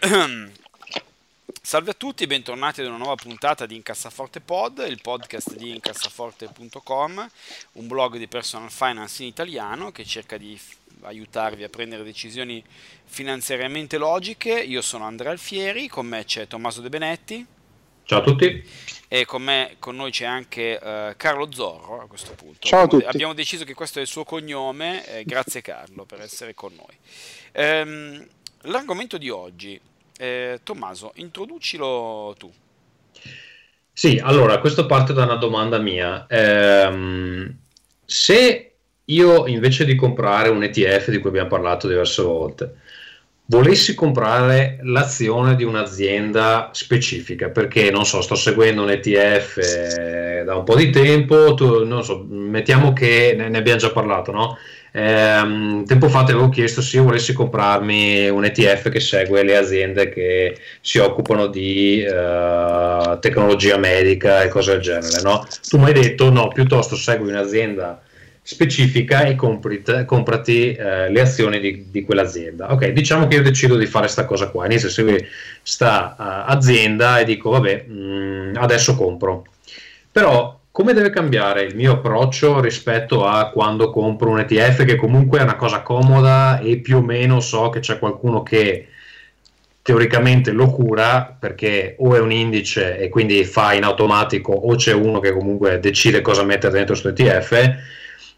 Salve a tutti, bentornati ad una nuova puntata di Incassaforte Pod, il podcast di incassaforte.com, un blog di personal finance in italiano che cerca di aiutarvi a prendere decisioni finanziariamente logiche. Io sono Andrea Alfieri, con me c'è Tommaso De Benetti. Ciao a tutti. E con, me, con noi c'è anche uh, Carlo Zorro a questo punto. Ciao a tutti. Abbiamo deciso che questo è il suo cognome, eh, grazie Carlo per essere con noi. Ehm, l'argomento di oggi, eh, Tommaso, introducilo tu. Sì, allora, questo parte da una domanda mia. Ehm, se io invece di comprare un ETF di cui abbiamo parlato diverse volte, volessi comprare l'azione di un'azienda specifica, perché non so, sto seguendo un ETF eh, da un po' di tempo, tu, non so, mettiamo che ne, ne abbiamo già parlato, no? Eh, tempo fa ti avevo chiesto se io volessi comprarmi un ETF che segue le aziende che si occupano di uh, tecnologia medica e cose del genere. No? Tu mi hai detto no, piuttosto segui un'azienda specifica e compri, comprati uh, le azioni di, di, quell'azienda. Ok, diciamo che io decido di fare questa cosa qua, inizio a seguire questa uh, azienda e dico vabbè, mh, mm, adesso compro. Però come deve cambiare il mio approccio rispetto a quando compro un ETF che comunque è una cosa comoda e più o meno so che c'è qualcuno che teoricamente lo cura perché o è un indice e quindi fa in automatico o c'è uno che comunque decide cosa mettere dentro questo ETF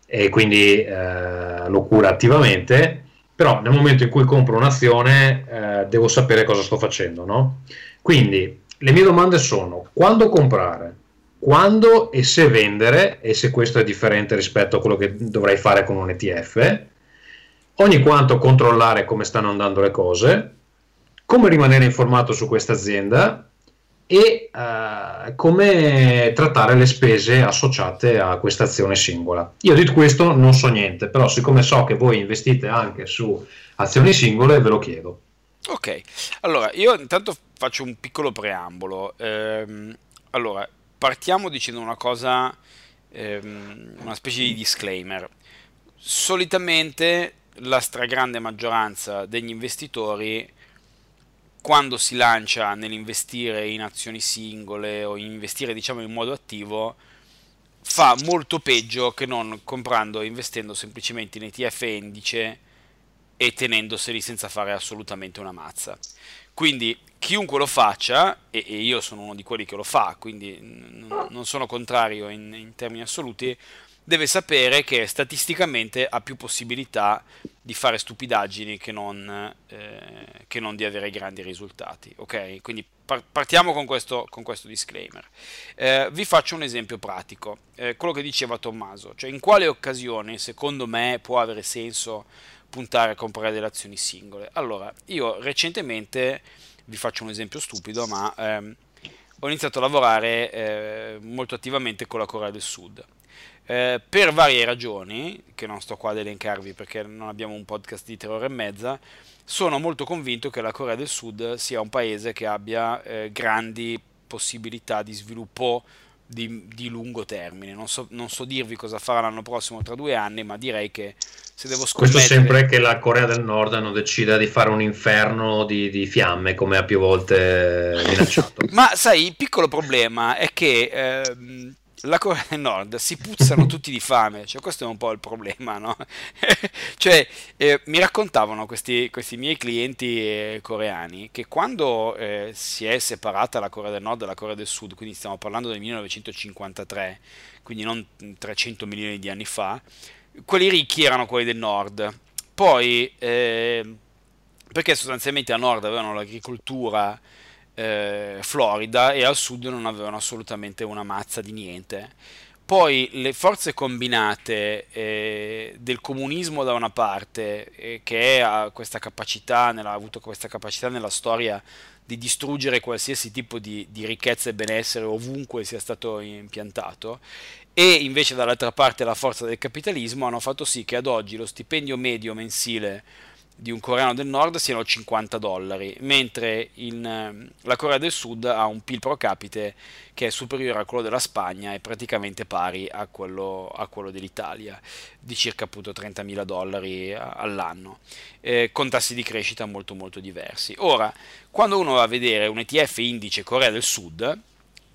e quindi eh, lo cura attivamente però nel momento in cui compro un'azione eh, devo sapere cosa sto facendo no? quindi le mie domande sono quando comprare quando e se vendere, e se questo è differente rispetto a quello che dovrei fare con un ETF, ogni quanto controllare come stanno andando le cose, come rimanere informato su questa azienda e uh, come trattare le spese associate a questa azione singola. Io di questo non so niente, però siccome so che voi investite anche su azioni singole, ve lo chiedo. Ok, allora io intanto faccio un piccolo preambolo. Ehm, allora, partiamo dicendo una cosa, ehm, una specie di disclaimer. Solitamente la stragrande maggioranza degli investitori, quando si lancia nell'investire in azioni singole o investire diciamo in modo attivo, fa molto peggio che non comprando e investendo semplicemente in ETF indice e tenendoseli senza fare assolutamente una mazza. Quindi chiunque lo faccia, e, e, io sono uno di quelli che lo fa, quindi n- non sono contrario in, in, termini assoluti, deve sapere che statisticamente ha più possibilità di fare stupidaggini che non, eh, che non di avere grandi risultati. Ok? Quindi par- partiamo con questo, con questo disclaimer. Eh, vi faccio un esempio pratico, eh, quello che diceva Tommaso, cioè in quale occasione secondo me può avere senso puntare a comprare delle azioni singole. Allora, io recentemente, vi faccio un esempio stupido, ma ehm, ho iniziato a lavorare eh, molto attivamente con la Corea del Sud. Eh, per varie ragioni, che non sto qua ad elencarvi perché non abbiamo un podcast di tre ore e mezza, sono molto convinto che la Corea del Sud sia un paese che abbia eh, grandi possibilità di sviluppo di, di lungo termine. Non so, non so, dirvi cosa farà l'anno prossimo tra due anni, ma direi che se devo scommettere... Questo sempre che la Corea del Nord non decida di fare un inferno di, di fiamme, come ha più volte minacciato. ma sai, il piccolo problema è che... Eh, la Corea del Nord si puzzano tutti di fame, cioè questo è un po' il problema, no? cioè, eh, mi raccontavano questi, questi miei clienti eh, coreani che quando eh, si è separata la Corea del Nord dalla Corea del Sud, quindi stiamo parlando del 1953, quindi non 300 milioni di anni fa, quelli ricchi erano quelli del Nord. Poi, eh, perché sostanzialmente a Nord avevano l'agricoltura eh, Florida e al sud non avevano assolutamente una mazza di niente. Poi le forze combinate eh, del comunismo da una parte, eh, che ha, capacità, nella, ha avuto questa capacità nella storia di distruggere qualsiasi tipo di, di ricchezza e benessere ovunque sia stato impiantato, e invece dall'altra parte la forza del capitalismo hanno fatto sì che ad oggi lo stipendio medio mensile di un coreano del nord siano 50 dollari, mentre in, ehm, la Corea del Sud ha un PIL pro capite che è superiore a quello della Spagna e praticamente pari a quello, a quello dell'Italia, di circa appunto 30.000 dollari all'anno, eh, con tassi di crescita molto molto diversi. Ora, quando uno va a vedere un ETF indice Corea del Sud,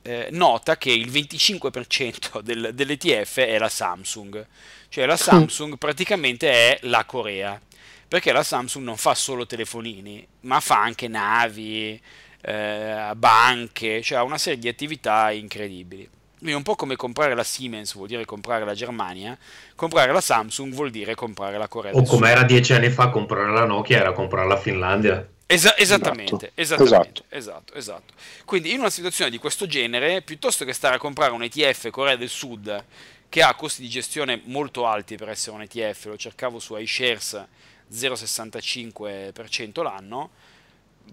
eh, nota che il 25% del, dell'ETF è la Samsung, cioè la Samsung praticamente è la Corea perché la Samsung non fa solo telefonini, ma fa anche navi, eh, banche, cioè ha una serie di attività incredibili. Quindi un po' come comprare la Siemens vuol dire comprare la Germania, comprare la Samsung vuol dire comprare la Corea del Sud. O come era dieci anni fa comprare la Nokia era comprare la Finlandia. Esa- esattamente, esatto. esattamente, esatto. esatto, esatto. Quindi in una situazione di questo genere, piuttosto che stare a comprare un ETF Corea del Sud che ha costi di gestione molto alti per essere un ETF, lo cercavo su iShares 0,65% l'anno,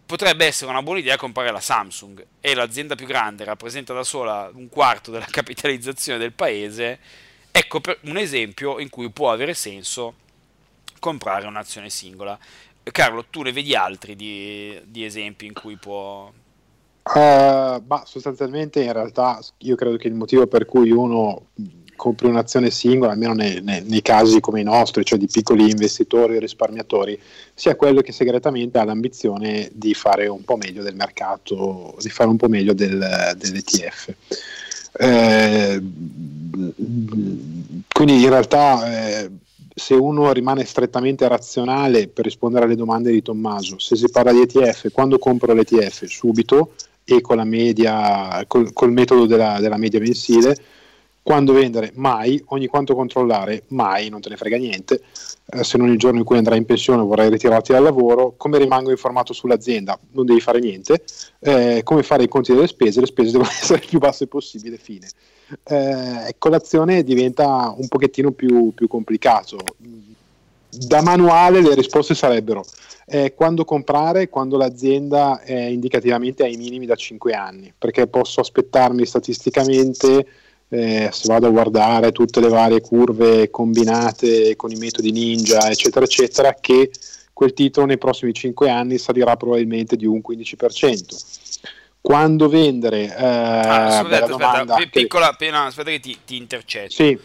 potrebbe essere una buona idea comprare la Samsung. È l'azienda più grande, rappresenta da sola un quarto della capitalizzazione del paese. Ecco un esempio in cui può avere senso comprare un'azione singola. Carlo, tu ne vedi altri di, di esempi in cui può... Uh, ma sostanzialmente in realtà io credo che il motivo per cui uno compri un'azione singola, almeno nei, nei, nei, casi come i nostri, cioè di piccoli investitori o risparmiatori, sia quello che segretamente ha l'ambizione di fare un po' meglio del mercato, di fare un po' meglio del, dell'ETF. Eh, quindi in realtà eh, se uno rimane strettamente razionale per rispondere alle domande di Tommaso, se si parla di ETF, quando compro l'ETF? Subito e con la media, col, col metodo della, della media mensile, quando vendere? Mai. Ogni quanto controllare? Mai, non te ne frega niente. Eh, se non il giorno in cui andrai in pensione vorrai ritirarti dal lavoro, come rimango informato sull'azienda? Non devi fare niente. Eh, come fare i conti delle spese? Le spese devono essere il più basse possibile, fine. Eh, colazione diventa un pochettino più, più complicato. Da manuale le risposte sarebbero eh, quando comprare, quando l'azienda è indicativamente ai minimi da 5 anni, perché posso aspettarmi statisticamente eh, se vado a guardare tutte le varie curve combinate con i metodi ninja, eccetera, eccetera, che quel titolo nei prossimi 5 anni salirà probabilmente di un 15%. Quando vendere? Eh, ah, aspetta, aspetta, che... piccola, appena, aspetta che ti, ti intercetto. Sì.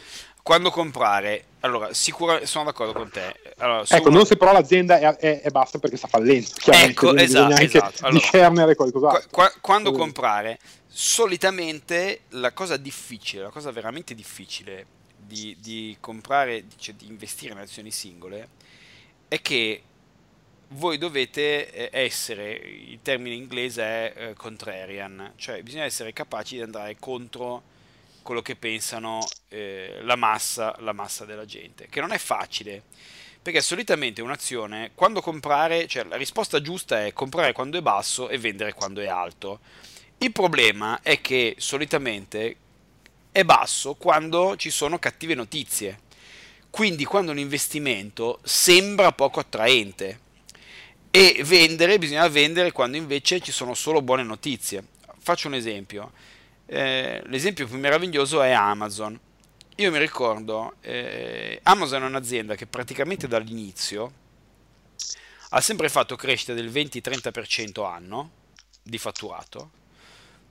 Quando comprare? Allora, sicuramente sono d'accordo con te. Allora, ecco, una... non se però l'azienda è, è, è, basta perché sta fallendo. Ecco, esatto, esatto. Allora, discernere qualcos'altro. Qua, quando comprare? solitamente la cosa difficile, la cosa veramente difficile di, di comprare, cioè di investire in azioni singole, è che voi dovete eh, essere, il termine inglese è eh, contrarian, cioè bisogna essere capaci di andare contro quello che pensano eh, la, massa, la massa della gente, che non è facile, perché solitamente un'azione, quando comprare, cioè la risposta giusta è comprare quando è basso e vendere quando è alto il problema è che solitamente è basso quando ci sono cattive notizie, quindi quando un investimento sembra poco attraente e vendere bisogna vendere quando invece ci sono solo buone notizie. Faccio un esempio. Eh, l'esempio più meraviglioso è Amazon. Io mi ricordo, eh, Amazon è un'azienda che praticamente dall'inizio ha sempre fatto crescita del 20-30% anno di fatturato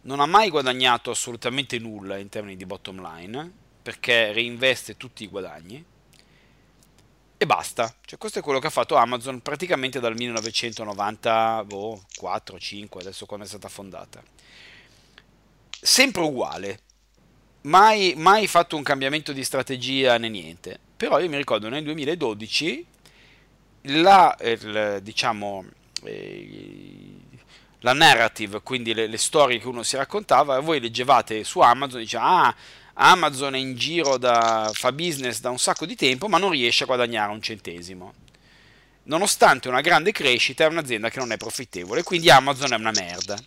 non ha mai guadagnato assolutamente nulla in termini di bottom line perché reinveste tutti i guadagni e basta. Cioè, questo è quello che ha fatto Amazon praticamente dal 1994, 5, adesso quando è stata fondata. Sempre uguale. Mai, mai fatto un cambiamento di strategia né niente. Però io mi ricordo nel 2012 la, il, diciamo, eh, la narrative, quindi le, le, storie che uno si raccontava, voi leggevate su Amazon, diceva ah, Amazon è in giro da, fa business da un sacco di tempo, ma non riesce a guadagnare un centesimo. Nonostante una grande crescita, è un'azienda che non è profittevole, quindi Amazon è una merda.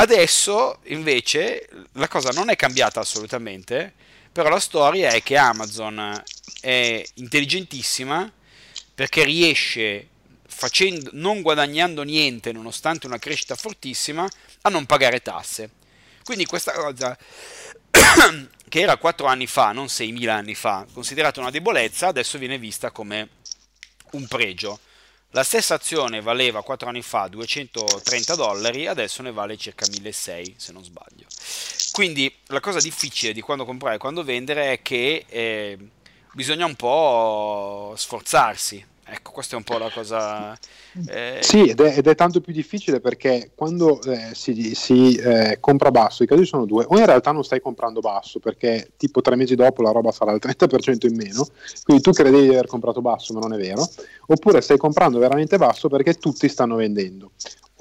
Adesso, invece, la cosa non è cambiata assolutamente, però la storia è che Amazon è intelligentissima perché riesce facendo, non guadagnando niente nonostante una crescita fortissima, a non pagare tasse. Quindi questa cosa che era 4 anni fa, non 6.000 anni fa, considerata una debolezza, adesso viene vista come un pregio. La stessa azione valeva 4 anni fa 230 dollari, adesso ne vale circa 1600 se non sbaglio. Quindi la cosa difficile di quando comprare e quando vendere è che eh, bisogna un po' sforzarsi. Ecco, questa è un po' la cosa. Eh... Sì, ed è, ed è, tanto più difficile perché quando eh, si, si eh, compra basso, i casi sono due. O in realtà non stai comprando basso perché tipo tre mesi dopo la roba sarà al 30% in meno, quindi tu credevi di aver comprato basso, ma non è vero. Oppure stai comprando veramente basso perché tutti stanno vendendo.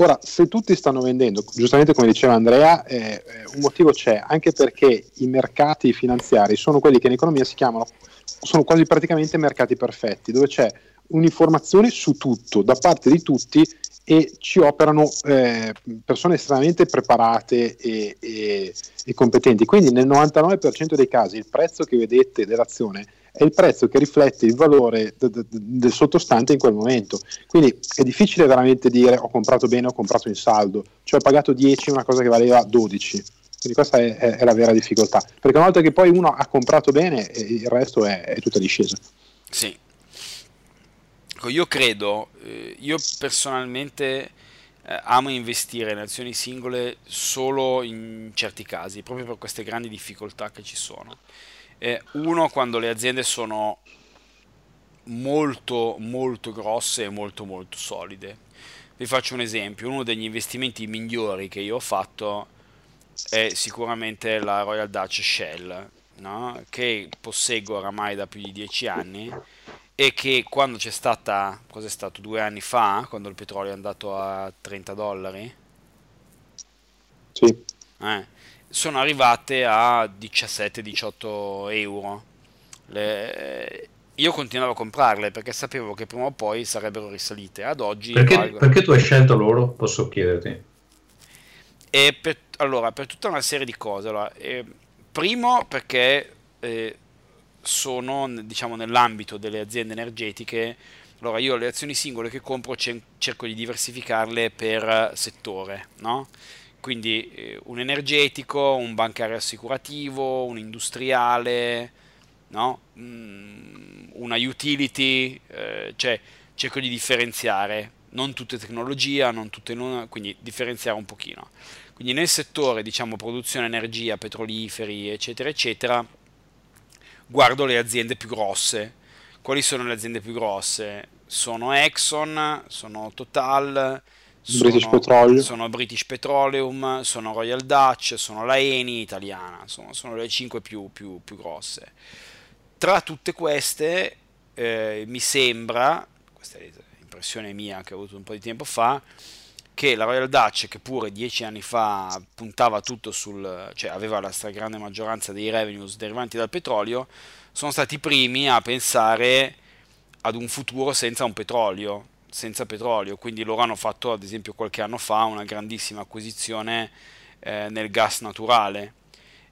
Ora, se tutti stanno vendendo, giustamente come diceva Andrea, eh, un motivo c'è, anche perché i mercati finanziari sono quelli che in economia si chiamano, sono quasi praticamente mercati perfetti, dove c'è un'informazione su tutto, da parte di tutti e ci operano eh, persone estremamente preparate e, e, e, competenti. Quindi nel 99% dei casi il prezzo che vedete dell'azione è il prezzo che riflette il valore de, de, del sottostante in quel momento. Quindi è difficile veramente dire ho comprato bene, ho comprato in saldo, cioè ho pagato 10 una cosa che valeva 12. Quindi questa è, è, è la vera difficoltà, perché una volta che poi uno ha comprato bene il resto è, è tutta discesa. Sì, io credo, eh, io personalmente eh, amo investire in azioni singole solo in certi casi, proprio per queste grandi difficoltà che ci sono. Eh, uno, quando le aziende sono molto, molto grosse e molto, molto solide. Vi faccio un esempio, uno degli investimenti migliori che io ho fatto è sicuramente la Royal Dutch Shell, no? che posseggo oramai da più di dieci anni e che quando c'è stata, cos'è stato, due anni fa, quando il petrolio è andato a 30 dollari? Sì. Eh, sono arrivate a 17-18 euro. Le, io continuavo a comprarle perché sapevo che prima o poi sarebbero risalite. Ad oggi... Perché, valgo... perché tu hai scelto loro? Posso chiederti. Per, allora, per tutta una serie di cose. Allora, eh, primo perché... Eh, sono diciamo, nell'ambito delle aziende energetiche. Allora, io le azioni singole che compro cerco di diversificarle per settore, no? Quindi eh, un energetico, un bancario assicurativo, un industriale, no? mm, una utility, eh, cioè cerco di differenziare, non tutte tecnologia, non tutte non, quindi differenziare un pochino. Quindi nel settore, diciamo, produzione energia, petroliferi, eccetera, eccetera, guardo le aziende più grosse. Quali sono le aziende più grosse? Sono Exxon, sono Total, sono British, Petroleum. sono British Petroleum, sono Royal Dutch, sono la Eni italiana, sono, sono le 5 più, più, più, grosse. Tra tutte queste eh, mi sembra, questa è l'impressione mia che ho avuto un po' di tempo fa, che la Royal Dutch, che pure dieci anni fa puntava tutto sul, cioè aveva la stragrande maggioranza dei revenues derivanti dal petrolio, sono stati i primi a pensare ad un futuro senza un petrolio, senza petrolio. Quindi loro hanno fatto, ad esempio, qualche anno fa una grandissima acquisizione eh, nel gas naturale.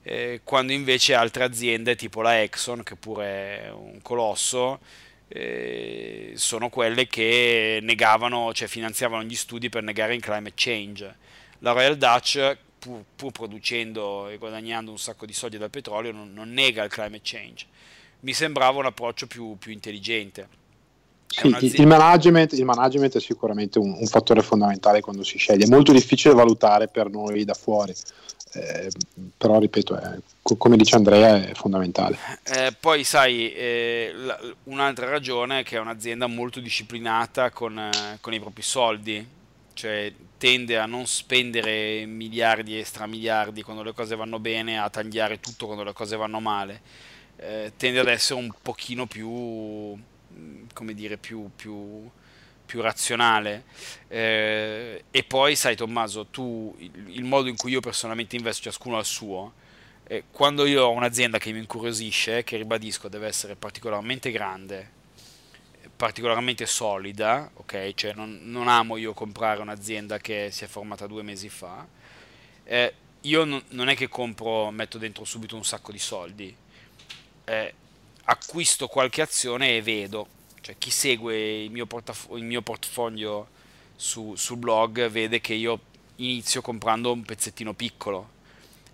Eh, quando invece altre aziende tipo la Exxon, che pure è un colosso, eh, sono quelle che negavano, cioè finanziavano gli studi per negare il climate change. La Royal Dutch, pur, pur producendo e guadagnando un sacco di soldi dal petrolio, non, non nega il climate change. Mi sembrava un approccio più, più intelligente. Sì, il, management, il, management, è sicuramente un, un, fattore fondamentale quando si sceglie, è molto difficile valutare per noi da fuori, eh, però ripeto, è, come dice Andrea, è fondamentale. Eh, poi sai, eh, la, un'altra ragione è che è un'azienda molto disciplinata con, eh, con, i propri soldi, cioè tende a non spendere miliardi e stramiliardi quando le cose vanno bene, a tagliare tutto quando le cose vanno male, eh, tende ad essere un pochino più come dire, più, più, più razionale. Eh, e poi, sai, Tommaso, tu il, il, modo in cui io personalmente investo, ciascuno ha il suo. Eh, quando io ho un'azienda che mi incuriosisce, che ribadisco deve essere particolarmente grande, particolarmente solida, ok? Cioè non, non amo io comprare un'azienda che si è formata due mesi fa. Eh, io non, non, è che compro, metto dentro subito un sacco di soldi. Eh, acquisto qualche azione e vedo, cioè chi segue il mio, portaf- il mio portfolio su, sul blog vede che io inizio comprando un pezzettino piccolo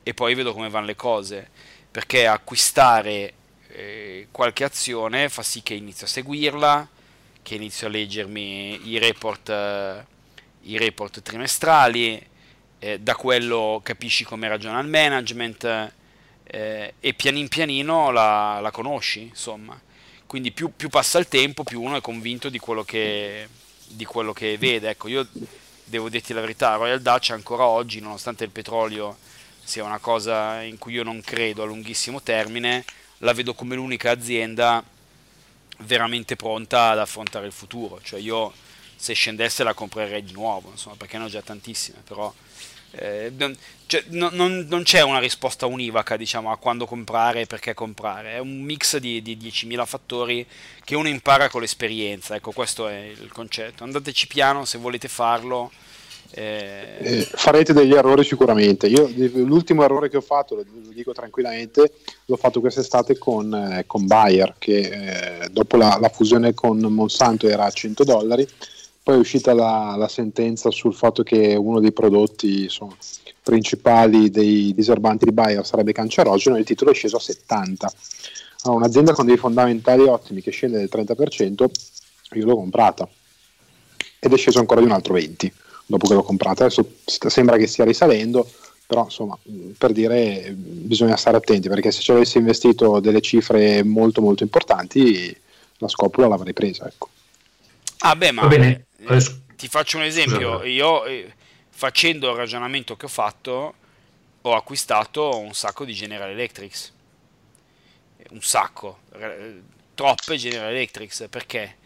e poi vedo come vanno le cose, perché acquistare eh, qualche azione fa sì che inizio a seguirla, che inizio a leggermi i report, eh, i report trimestrali, eh, da quello capisci come ragiona il management eh, e pianin pianino la, la conosci, insomma. Quindi più, più, passa il tempo, più uno è convinto di quello che, di quello che vede. Ecco, io devo dirti la verità, Royal Dutch ancora oggi, nonostante il petrolio sia una cosa in cui io non credo a lunghissimo termine, la vedo come l'unica azienda veramente pronta ad affrontare il futuro. Cioè io se scendesse la comprerei di nuovo, insomma, perché ne ho già tantissime, però eh, non, cioè, non, non, c'è una risposta univoca diciamo, a quando comprare e perché comprare, è un mix di, di 10.000 fattori che uno impara con l'esperienza, ecco questo è il concetto. Andateci piano se volete farlo. Eh... Eh, farete degli errori sicuramente. Io l'ultimo errore che ho fatto, lo, lo dico tranquillamente, l'ho fatto quest'estate con, eh, con Bayer, che eh, dopo la, la, fusione con Monsanto era a 100 dollari poi è uscita la, la, sentenza sul fatto che uno dei prodotti insomma, principali dei diserbanti di Bayer sarebbe cancerogeno e il titolo è sceso a 70. Allora, un'azienda con dei fondamentali ottimi che scende del 30%, io l'ho comprata ed è sceso ancora di un altro 20% dopo che l'ho comprata. Adesso sembra che stia risalendo, però insomma, per dire bisogna stare attenti perché se ci avessi investito delle cifre molto molto importanti, la scopola l'avrei presa. Ecco. Ah beh, ma bene. Eh, ti faccio un esempio, io eh, facendo il ragionamento che ho fatto ho acquistato un sacco di General Electrics, un sacco, troppe General Electrics, perché?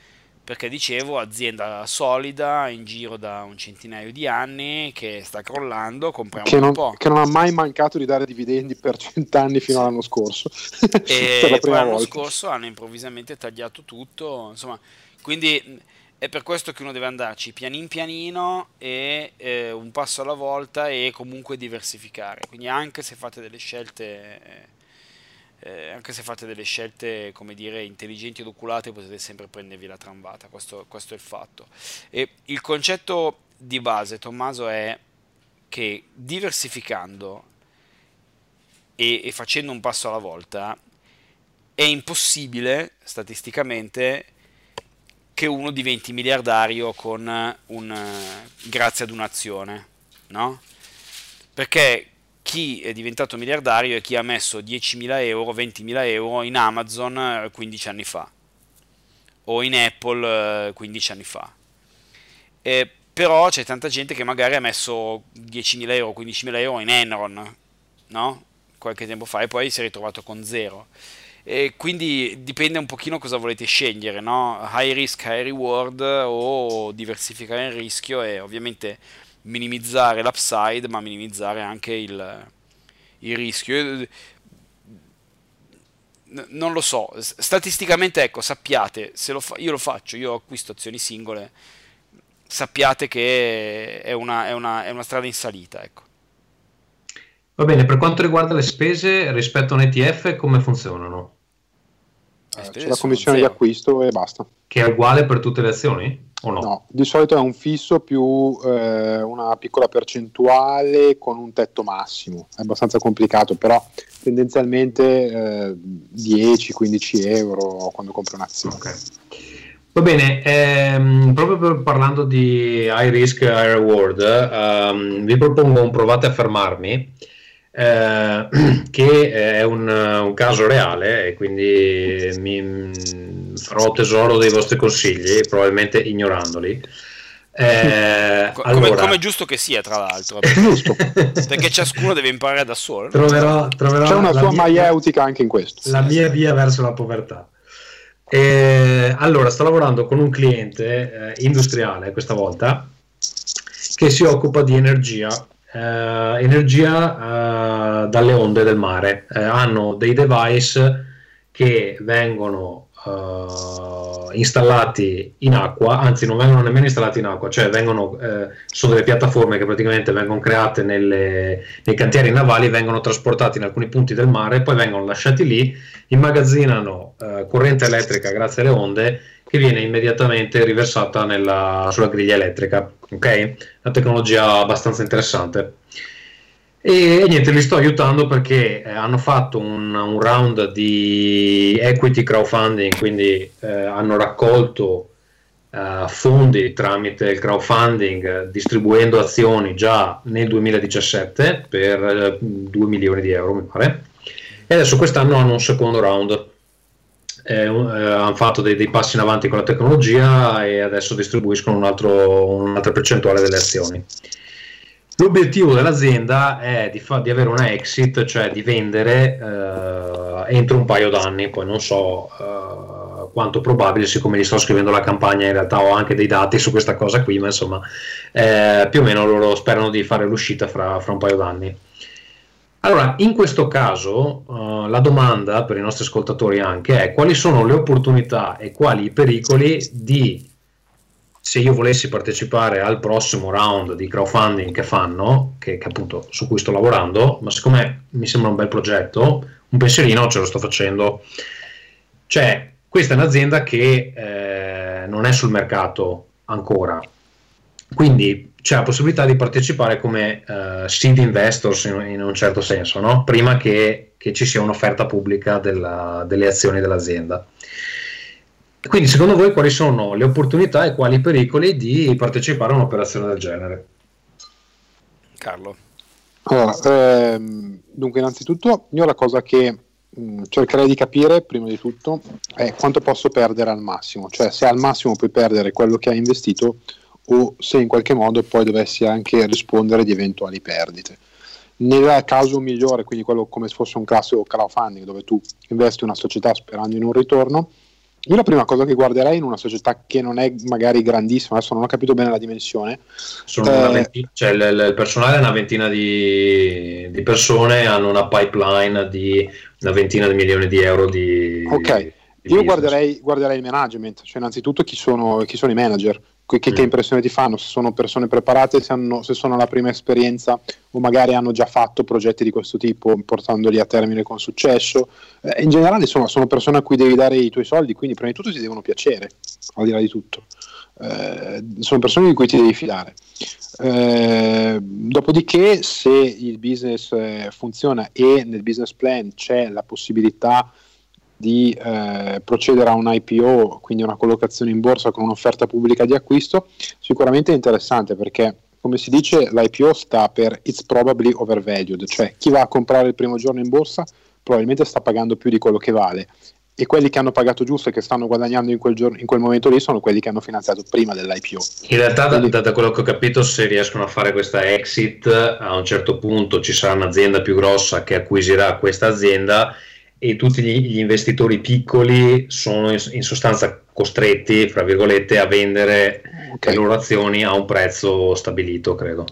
Perché dicevo azienda solida in giro da un centinaio di anni che sta crollando, compriamo che non, un po'. Che non ha mai mancato di dare dividendi per cent'anni fino sì. all'anno scorso. e poi l'anno scorso hanno improvvisamente tagliato tutto, insomma, quindi è per questo che uno deve andarci pianin pianino e eh, un passo alla volta e comunque diversificare. Quindi anche se fate delle scelte, eh, anche se fate delle scelte, come dire, intelligenti ed oculate, potete sempre prendervi la trambata. Questo, questo è il fatto. E il concetto di base, Tommaso, è che diversificando e, e facendo un passo alla volta è impossibile statisticamente che uno diventi miliardario con un, grazie ad un'azione, no? Perché chi è diventato miliardario è chi ha messo 10.000 euro, 20.000 euro in Amazon 15 anni fa o in Apple 15 anni fa. Eh, però c'è tanta gente che magari ha messo 10.000 euro, 15.000 euro in Enron, no? Qualche tempo fa e poi si è ritrovato con zero. E quindi dipende un pochino cosa volete scegliere, no? High risk, high reward o diversificare il rischio e ovviamente minimizzare l'upside ma minimizzare anche il, il rischio. Non lo so, statisticamente ecco, sappiate, se lo fa, io lo faccio, io acquisto azioni singole, sappiate che è una, è una, è una strada in salita, ecco. Va bene, per quanto riguarda le spese rispetto a un ETF, come funzionano? Eh, c'è la commissione di acquisto e basta. Che è uguale per tutte le azioni? O no? no di solito è un fisso più eh, una piccola percentuale con un tetto massimo. È abbastanza complicato, però tendenzialmente eh, 10-15 euro quando compri un'azione. Okay. Va bene, ehm, proprio parlando di high risk, high reward, ehm, vi propongo un provate a fermarmi eh, che è un, un, caso reale e quindi mi farò tesoro dei vostri consigli, probabilmente ignorandoli. Eh, come, allora... come, è giusto che sia, tra l'altro, perché ciascuno deve imparare da solo. Troverò, troverò C'è una sua mia, maieutica anche in questo. La mia via verso la povertà. Eh, allora, sto lavorando con un cliente eh, industriale questa volta che si occupa di energia eh, energia eh, dalle onde del mare. Eh, hanno dei device che vengono eh, installati in acqua, anzi non vengono nemmeno installati in acqua, cioè vengono, eh, sono delle piattaforme che praticamente vengono create nelle, nei cantieri navali, vengono trasportati in alcuni punti del mare, poi vengono lasciati lì, immagazzinano eh, corrente elettrica grazie alle onde che viene immediatamente riversata nella, sulla griglia elettrica. Ok? Una tecnologia abbastanza interessante. E, e, niente, li sto aiutando perché eh, hanno fatto un, un, round di equity crowdfunding, quindi eh, hanno raccolto uh, fondi tramite il crowdfunding distribuendo azioni già nel 2017 per 2 milioni di euro mi pare e adesso quest'anno hanno un secondo round eh, eh, hanno fatto dei, dei, passi in avanti con la tecnologia e adesso distribuiscono un altro, un'altra percentuale delle azioni. L'obiettivo dell'azienda è di, fa, di avere una exit, cioè di vendere eh, entro un paio d'anni, poi non so eh, quanto probabile, siccome gli sto scrivendo la campagna in realtà ho anche dei dati su questa cosa qui, ma insomma eh, più o meno loro sperano di fare l'uscita fra, fra un paio d'anni. Allora, in questo caso uh, la domanda per i nostri ascoltatori anche è quali sono le opportunità e quali i pericoli di, se io volessi partecipare al prossimo round di crowdfunding che fanno, che, che appunto su cui sto lavorando, ma siccome mi sembra un bel progetto, un pensierino ce lo sto facendo. Cioè, questa è un'azienda che eh, non è sul mercato ancora, quindi c'è la possibilità di partecipare come uh, seed investors in, in, un certo senso, no? prima che, che, ci sia un'offerta pubblica della, delle azioni dell'azienda. Quindi secondo voi quali sono le opportunità e quali i pericoli di partecipare a un'operazione del genere? Carlo. Allora, ehm, dunque innanzitutto io la cosa che mh, mm, cercherei di capire prima di tutto è quanto posso perdere al massimo, cioè se al massimo puoi perdere quello che hai investito o se in qualche modo poi dovessi anche rispondere di eventuali perdite. Nel caso migliore, quindi quello come se fosse un classico crowdfunding dove tu investi una società sperando in un ritorno, io la prima cosa che guarderei in una società che non è magari grandissima, adesso non ho capito bene la dimensione. Eh, ventina, cioè il, il, personale è una ventina di, di, persone, hanno una pipeline di una ventina di milioni di euro di... Ok, di io guarderei, guarderei, il management, cioè innanzitutto chi sono, chi sono i manager, che, che, impressione ti fanno? Se sono persone preparate, se, hanno, se sono alla prima esperienza o magari hanno già fatto progetti di questo tipo, portandoli a termine con successo. Eh, in generale insomma, sono persone a cui devi dare i tuoi soldi, quindi prima di tutto ti devono piacere, al di là di tutto. Eh, sono persone di cui ti devi fidare. Eh, dopodiché, se il business eh, funziona e nel business plan c'è la possibilità di eh, procedere a un IPO, quindi una collocazione in borsa con un'offerta pubblica di acquisto, sicuramente è interessante perché come si dice l'IPO sta per It's probably overvalued, cioè chi va a comprare il primo giorno in borsa probabilmente sta pagando più di quello che vale e quelli che hanno pagato giusto e che stanno guadagnando in quel, giorno, in quel momento lì sono quelli che hanno finanziato prima dell'IPO. In realtà, Quindi... da, da, quello che ho capito, se riescono a fare questa exit, a un certo punto ci sarà un'azienda più grossa che acquisirà questa azienda e tutti gli, investitori piccoli sono in, in, sostanza costretti, fra virgolette, a vendere okay. le loro azioni a un prezzo stabilito, credo.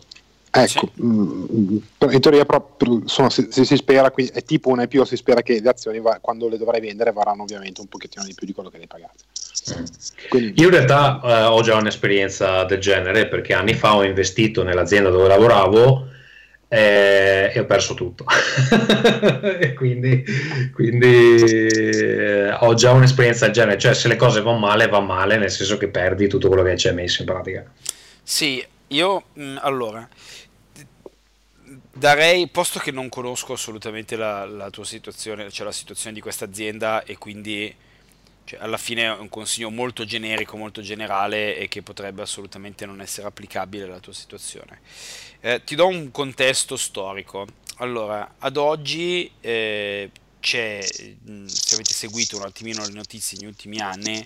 Ecco, sì. Mm, in teoria proprio, insomma, se, se, si spera, è tipo un IPO, si spera che le azioni va, quando le dovrai vendere varranno ovviamente un pochettino di più di quello che le pagate. Mm. Quindi, Io in realtà eh, ho già un'esperienza del genere perché anni fa ho investito nell'azienda dove lavoravo eh, e ho perso tutto. quindi, quindi eh, ho già un'esperienza del genere, cioè se le cose vanno male, va male, nel senso che perdi tutto quello che ci hai messo in pratica. Sì, io mh, mm, allora darei, posto che non conosco assolutamente la, la tua situazione, cioè la situazione di questa azienda e quindi cioè, alla fine è un consiglio molto generico, molto generale e che potrebbe assolutamente non essere applicabile alla tua situazione. Eh, ti do un contesto storico. Allora, ad oggi eh, c'è, se avete seguito un attimino le notizie negli ultimi anni,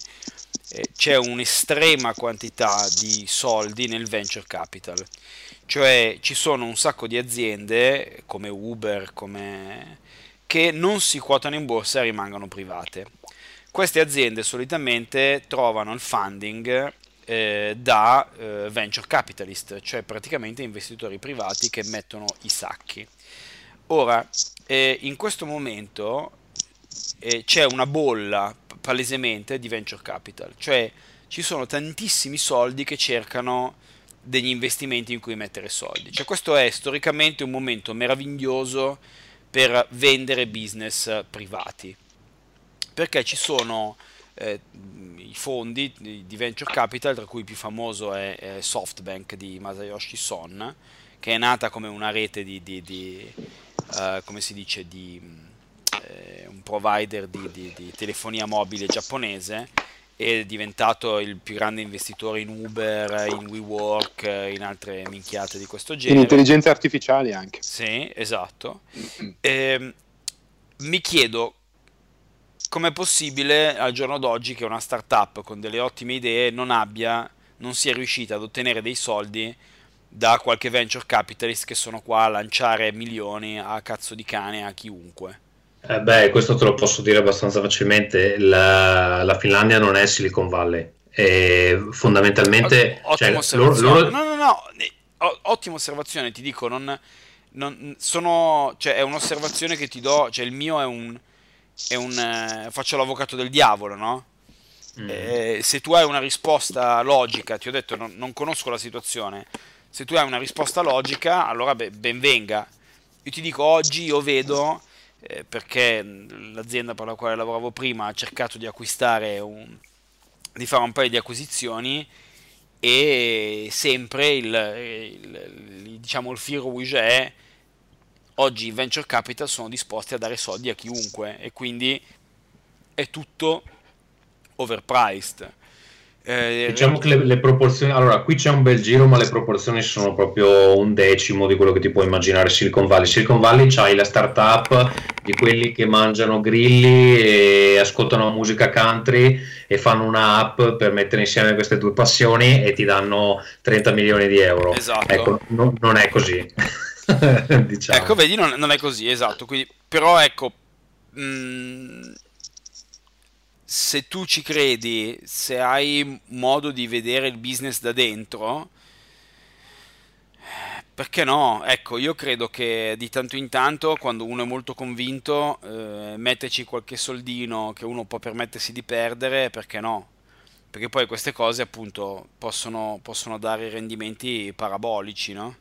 eh, c'è un'estrema quantità di soldi nel venture capital. Cioè ci sono un sacco di aziende come Uber, come... che non si quotano in borsa e rimangono private queste aziende solitamente trovano il funding eh, da eh, venture capitalist, cioè praticamente investitori privati che mettono i sacchi. Ora, eh, in questo momento eh, c'è una bolla palesemente di venture capital, cioè ci sono tantissimi soldi che cercano degli investimenti in cui mettere soldi. Cioè questo è storicamente un momento meraviglioso per vendere business privati perché ci sono eh, i fondi di, di, venture capital, tra cui il più famoso è, è, SoftBank di Masayoshi Son, che è nata come una rete di, di, di uh, come si dice, di eh, un provider di, telefonia mobile giapponese è diventato il più grande investitore in Uber, in WeWork, in altre minchiate di questo genere. In intelligenze artificiali anche. Sì, esatto. E, ehm, mi chiedo com'è possibile al giorno d'oggi che una startup con delle ottime idee non abbia, non sia riuscita ad ottenere dei soldi da qualche venture capitalist che sono qua a lanciare milioni a cazzo di cane a chiunque. Eh beh, questo te lo posso dire abbastanza facilmente. La, la Finlandia non è Silicon Valley. E fondamentalmente. O- cioè, loro, loro... No, no, no. Ottima osservazione, ti dico. Non, non, sono, cioè, è un'osservazione che ti do. Cioè, il mio è un. È un eh, faccio l'avvocato del diavolo, no? Mm. Eh, se tu hai una risposta logica, ti ho detto, non, non, conosco la situazione. Se tu hai una risposta logica, allora be- ben venga. Io ti dico, oggi io vedo eh, perché l'azienda per la quale lavoravo prima ha cercato di acquistare un, di fare un paio di acquisizioni e sempre il, il, diciamo, il filo rouge è oggi i venture capital sono disposti a dare soldi a chiunque e quindi è tutto overpriced eh, diciamo che le, le, proporzioni, allora qui c'è un bel giro, ma le proporzioni sono proprio un decimo di quello che ti puoi immaginare Silicon Valley. Silicon Valley c'hai la startup di quelli che mangiano grilli e ascoltano musica country e fanno un'app per mettere insieme queste due passioni e ti danno 30 milioni di euro. Esatto. Ecco, no, non è così. diciamo. Ecco, vedi, non, non, è così, esatto. Quindi, però ecco... Mh mm, se tu ci credi, se hai modo di vedere il business da dentro, perché no? Ecco, io credo che di tanto in tanto, quando uno è molto convinto, eh, metterci qualche soldino che uno può permettersi di perdere, perché no? Perché poi queste cose appunto possono, possono dare rendimenti parabolici, no?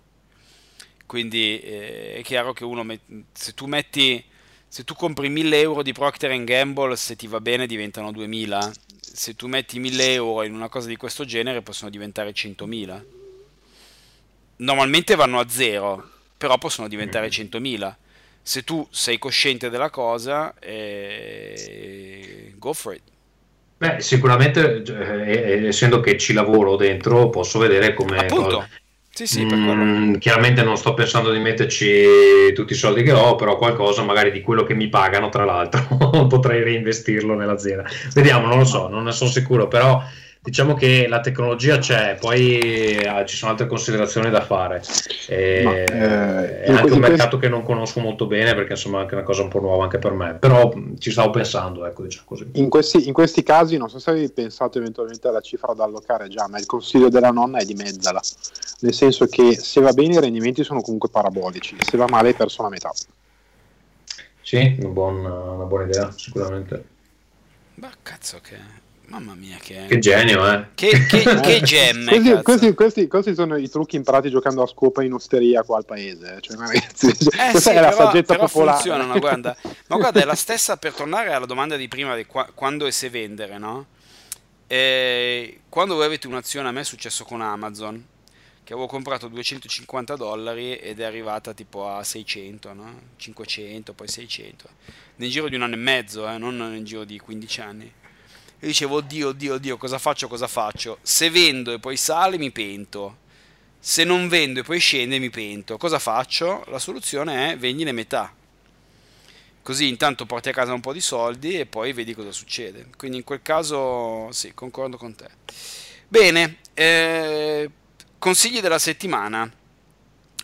Quindi eh, è chiaro che uno, met- se tu metti se tu compri 1000 euro di Procter Gamble, se ti va bene diventano 2000. Se tu metti 1000 euro in una cosa di questo genere possono diventare 100.000. Normalmente vanno a zero, però possono diventare 100.000. Mm. Se tu sei cosciente della cosa, eh, go for it. Beh, sicuramente, eh, essendo che ci lavoro dentro, posso vedere come... Appunto. Sì, sì, mm, chiaramente non sto pensando di metterci tutti i soldi che ho, però qualcosa magari di quello che mi pagano, tra l'altro, potrei reinvestirlo nell'azienda. Vediamo, non lo so, non ne sono sicuro, però diciamo che la tecnologia c'è, poi eh, ci sono altre considerazioni da fare. E, Ma, eh, è anche un mercato che non conosco molto bene perché insomma è anche una cosa un po' nuova anche per me, però ci stavo pensando, ecco, diciamo così. In questi, in questi casi non so se avevi pensato eventualmente alla cifra da allocare già, ma il consiglio della nonna è di mezzala, nel senso che se va bene i rendimenti sono comunque parabolici, se va male hai perso la metà. Sì, una buona, una buona idea, sicuramente. Ma cazzo che Mamma mia, che, che genio, eh! Che, che, che gemme! questi, questi, questi, questi, sono i trucchi imparati giocando a scopa in osteria qua al paese. Cioè, ragazzi, eh questa sì, è la saggezza però popolare. funzionano, guarda. Ma guarda, è la stessa per tornare alla domanda di prima di qua, quando e se vendere, no? E quando voi avete un'azione, a me è successo con Amazon, che avevo comprato 250 dollari ed è arrivata tipo a 600, no? 500, poi 600. Nel giro di un anno e mezzo, eh, non nel giro di 15 anni. E dicevo, oddio, oddio, oddio, cosa faccio, cosa faccio? Se vendo e poi sale, mi pento. Se non vendo e poi scende, mi pento. Cosa faccio? La soluzione è vendi le metà. Così intanto porti a casa un po' di soldi e poi vedi cosa succede. Quindi in quel caso, sì, concordo con te. Bene, eh, consigli della settimana.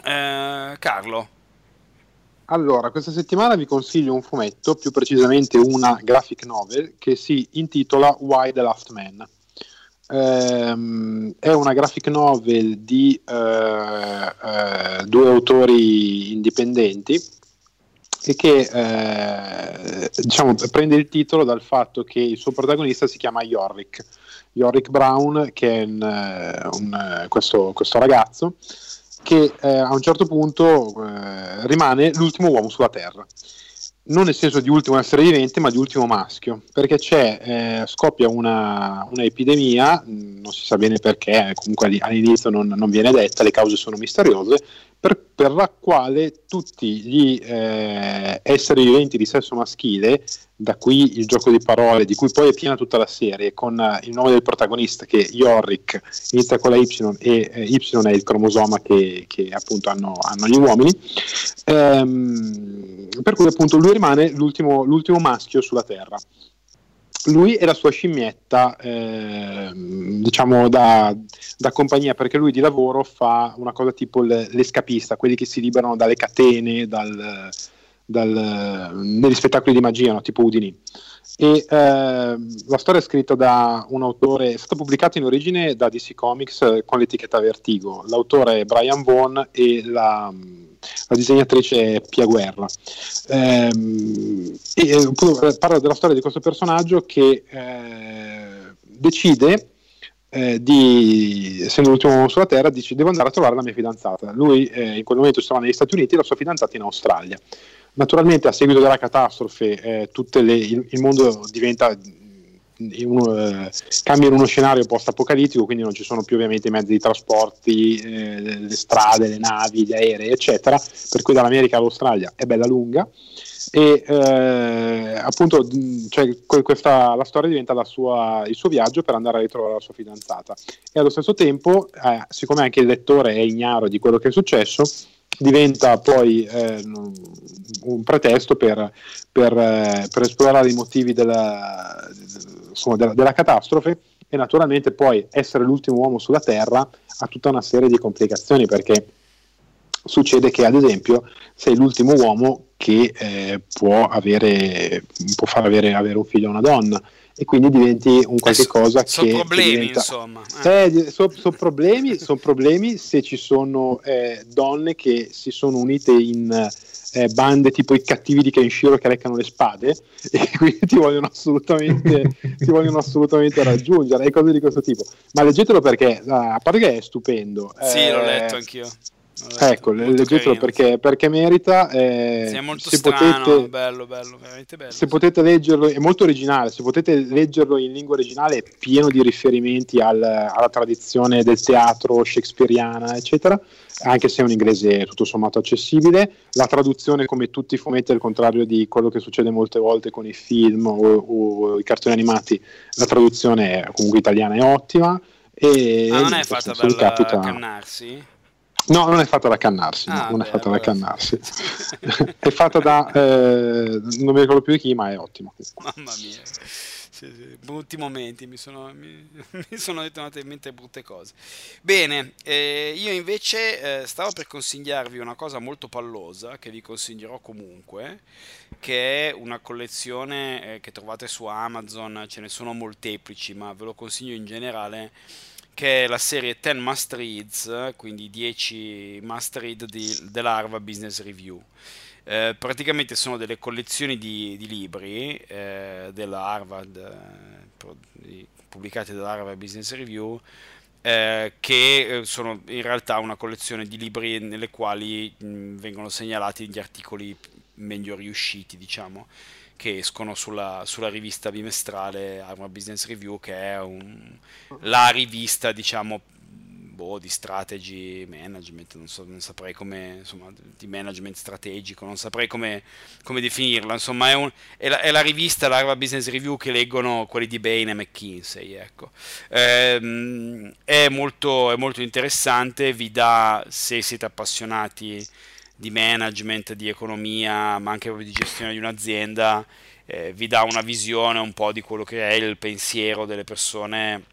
Eh, Carlo. Allora, questa settimana vi consiglio un fumetto, più precisamente una graphic novel, che si intitola Why the Last Man. Ehm, è una graphic novel di eh, eh, due autori indipendenti e che eh, diciamo, prende il titolo dal fatto che il suo protagonista si chiama Yorick, Yorick Brown, che è un, eh, un, questo, questo ragazzo che eh, a un certo punto eh, rimane l'ultimo uomo sulla Terra. non nel senso di ultimo essere vivente, ma di ultimo maschio, perché c'è, eh, scoppia una, una, epidemia, non si sa bene perché, comunque all'inizio non, non, viene detta, le cause sono misteriose, per, per la quale tutti gli eh, esseri viventi di sesso maschile, da qui il gioco di parole, di cui poi è piena tutta la serie, con uh, il nome del protagonista che è Yorick, inizia con la Y e eh, Y è il cromosoma che, che appunto hanno, hanno, gli uomini, ehm, per cui appunto lui rimane l'ultimo, l'ultimo maschio sulla Terra lui e la sua scimmietta, eh, diciamo da, da, compagnia, perché lui di lavoro fa una cosa tipo l'escapista, quelli che si liberano dalle catene, dal, dal, negli spettacoli di magia, no? tipo Udini. E, eh, la storia è scritta da un autore, è stata pubblicata in origine da DC Comics eh, con l'etichetta Vertigo. L'autore è Brian Vaughan e la la disegnatrice Pia Guerra. Ehm, e, eh, parla della storia di questo personaggio che eh, decide eh, di, essendo l'ultimo uomo sulla Terra, dice devo andare a trovare la mia fidanzata. Lui eh, in quel momento stava negli Stati Uniti e la sua fidanzata in Australia. Naturalmente a seguito della catastrofe eh, le, il, il, mondo diventa uno, eh, cambia in uno scenario post-apocalittico, quindi non ci sono più ovviamente i mezzi di trasporti, eh, le strade, le navi, gli aerei, eccetera, per cui dall'America all'Australia è bella lunga. E eh, appunto cioè, questa, la storia diventa la sua, il suo viaggio per andare a ritrovare la sua fidanzata. E allo stesso tempo, eh, siccome anche il lettore è ignaro di quello che è successo, diventa poi eh, un pretesto per, per, eh, per, esplorare i motivi della, insomma, della, della, catastrofe e naturalmente poi essere l'ultimo uomo sulla Terra ha tutta una serie di complicazioni perché succede che ad esempio sei l'ultimo uomo che eh, può, avere, può far avere, avere un figlio a una donna e quindi diventi un qualche eh, cosa so, che... Sono problemi, diventa... insomma. Eh. Eh, sono so problemi, son problemi se ci sono eh, donne che si sono unite in eh, bande tipo i cattivi di Kenshiro che leccano le spade e quindi ti vogliono assolutamente, ti vogliono assolutamente raggiungere e cose di questo tipo. Ma leggetelo perché, a parte che è stupendo. Sì, l'ho letto anch'io. Ecco, leggetelo perché, perché, merita. Eh, sì, è molto se strano, potete, bello, bello, veramente bello. Se potete leggerlo, è molto originale, se potete leggerlo in lingua originale è pieno di riferimenti al, alla tradizione del teatro shakespeariana, eccetera, anche se è un inglese tutto sommato accessibile. La traduzione, come tutti i fumetti, al contrario di quello che succede molte volte con i film o, o i cartoni animati, la traduzione comunque italiana è ottima. E, ah, non è fatta dal capita... Cannarsi? No, non è fatta da Cannarsi, ah, no, non beh, è fatta da Cannarsi. è fatta da... Eh, non mi ricordo più di chi, ma è ottimo. Mamma mia. Sì, sì. Brutti momenti, mi sono, mi, mi sono ritornate in mente brutte cose. Bene, eh, io invece eh, stavo per consigliarvi una cosa molto pallosa, che vi consiglierò comunque, che è una collezione eh, che trovate su Amazon, ce ne sono molteplici, ma ve lo consiglio in generale che è la serie 10 Must Reads, quindi 10 must read di, dell'Arva Business Review. Eh, praticamente sono delle collezioni di, di libri eh, della Harvard, eh, pubblicate dalla Business Review, eh, che eh, sono in realtà una collezione di libri nelle quali mh, vengono segnalati gli articoli meglio riusciti, diciamo che escono sulla, sulla rivista bimestrale Arma Business Review, che è un, la rivista, diciamo, boh, di strategy management, non, so, non saprei come, insomma, di management strategico, non saprei come, come definirla, insomma, è, un, è, la, è, la, rivista, l'Arva Business Review che leggono quelli di Bain e McKinsey, ecco. Ehm, è, molto, è molto interessante, vi dà, se siete appassionati di management, di economia, ma anche di gestione di un'azienda, eh, vi dà una visione un po' di quello che è il pensiero delle persone,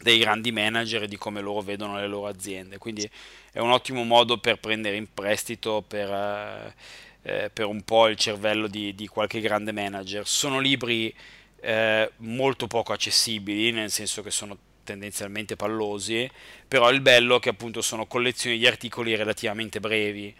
dei grandi manager e di come loro vedono le loro aziende. Quindi è un ottimo modo per prendere in prestito per, eh, eh per un po' il cervello di, di, qualche grande manager. Sono libri eh, molto poco accessibili, nel senso che sono tendenzialmente pallosi, però il bello è che appunto sono collezioni di articoli relativamente brevi,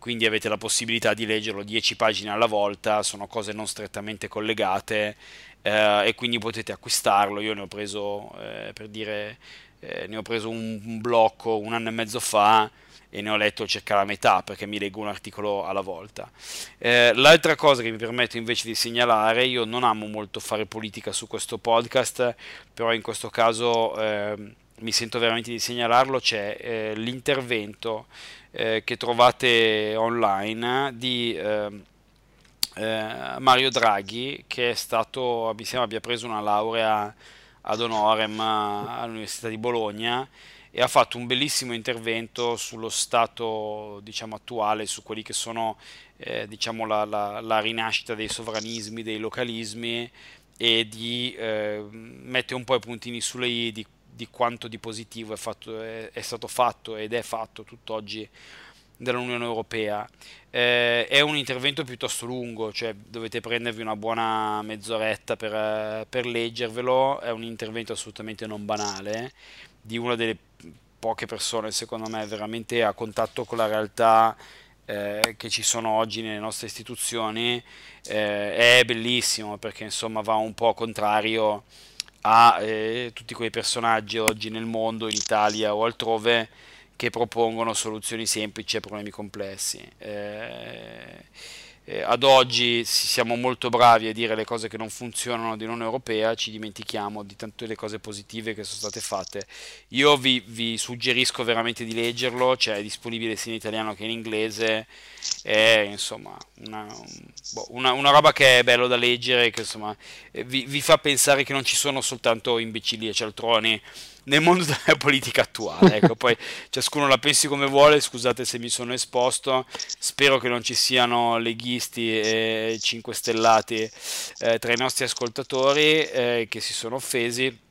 quindi avete la possibilità di leggerlo 10 pagine alla volta, sono cose non strettamente collegate eh, e quindi potete acquistarlo. Io ne ho preso, eh, per dire, eh, ne ho preso un, un blocco un anno e mezzo fa e ne ho letto circa la metà perché mi leggo un articolo alla volta. Eh, l'altra cosa che mi permetto invece di segnalare, io non amo molto fare politica su questo podcast, però in questo caso eh, mi sento veramente di segnalarlo, c'è eh, l'intervento eh, che trovate online di ehm, eh, Mario Draghi che è stato, mi sembra abbia preso una laurea ad honorem all'Università di Bologna e ha fatto un bellissimo intervento sullo stato diciamo, attuale, su quelli che sono eh, diciamo, la, la, la, rinascita dei sovranismi, dei localismi e di eh, mettere un po' i puntini sulle i di, di quanto di positivo è, fatto, è, è, stato fatto ed è fatto tutt'oggi dall'Unione Europea. Eh, è un intervento piuttosto lungo, cioè dovete prendervi una buona mezz'oretta per, per leggervelo, è un intervento assolutamente non banale, di una delle poche persone secondo me veramente a contatto con la realtà eh, che ci sono oggi nelle nostre istituzioni eh, è bellissimo perché insomma va un po' contrario a eh, tutti quei personaggi oggi nel mondo, in Italia o altrove che propongono soluzioni semplici a problemi complessi. Eh, eh, ad oggi siamo molto bravi a dire le cose che non funzionano di non europea, ci dimentichiamo di tante le cose positive che sono state fatte. Io vi, vi suggerisco veramente di leggerlo, cioè è disponibile sia in italiano che in inglese, è insomma una, boh, una, una roba che è bello da leggere, che insomma eh, vi, vi fa pensare che non ci sono soltanto imbecilli e cialtroni nel mondo della politica attuale. Ecco, poi ciascuno la pensi come vuole, scusate se mi sono esposto, spero che non ci siano leghisti e 5 stellati eh, tra i nostri ascoltatori eh, che si sono offesi.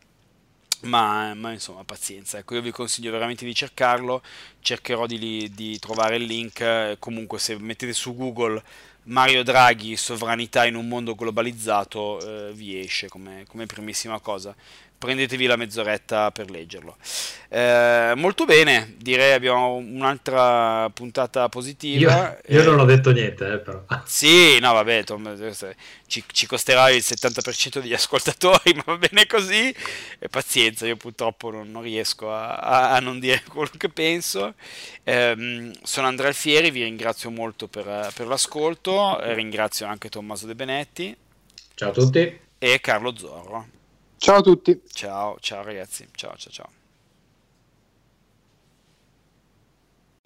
Ma, ma, insomma pazienza. Ecco io vi consiglio veramente di cercarlo. Cercherò di, di trovare il link. Comunque se mettete su google Mario Draghi sovranità in un mondo globalizzato eh, vi esce come, come primissima cosa prendetevi la mezz'oretta per leggerlo. Eh, molto bene, direi abbiamo un'altra puntata positiva. Io, io eh, non ho detto niente, eh, però. Sì, no, vabbè, Tom, ci, ci, costerà il 70% degli ascoltatori, ma va bene così. E pazienza, io purtroppo non, non riesco a, a, a, non dire quello che penso. Eh, sono Andrea Alfieri, vi ringrazio molto per, per l'ascolto, ringrazio anche Tommaso De Benetti. Ciao a tutti. E Carlo Zorro. Ciao a tutti. Ciao, ciao ragazzi. Ciao, ciao, ciao.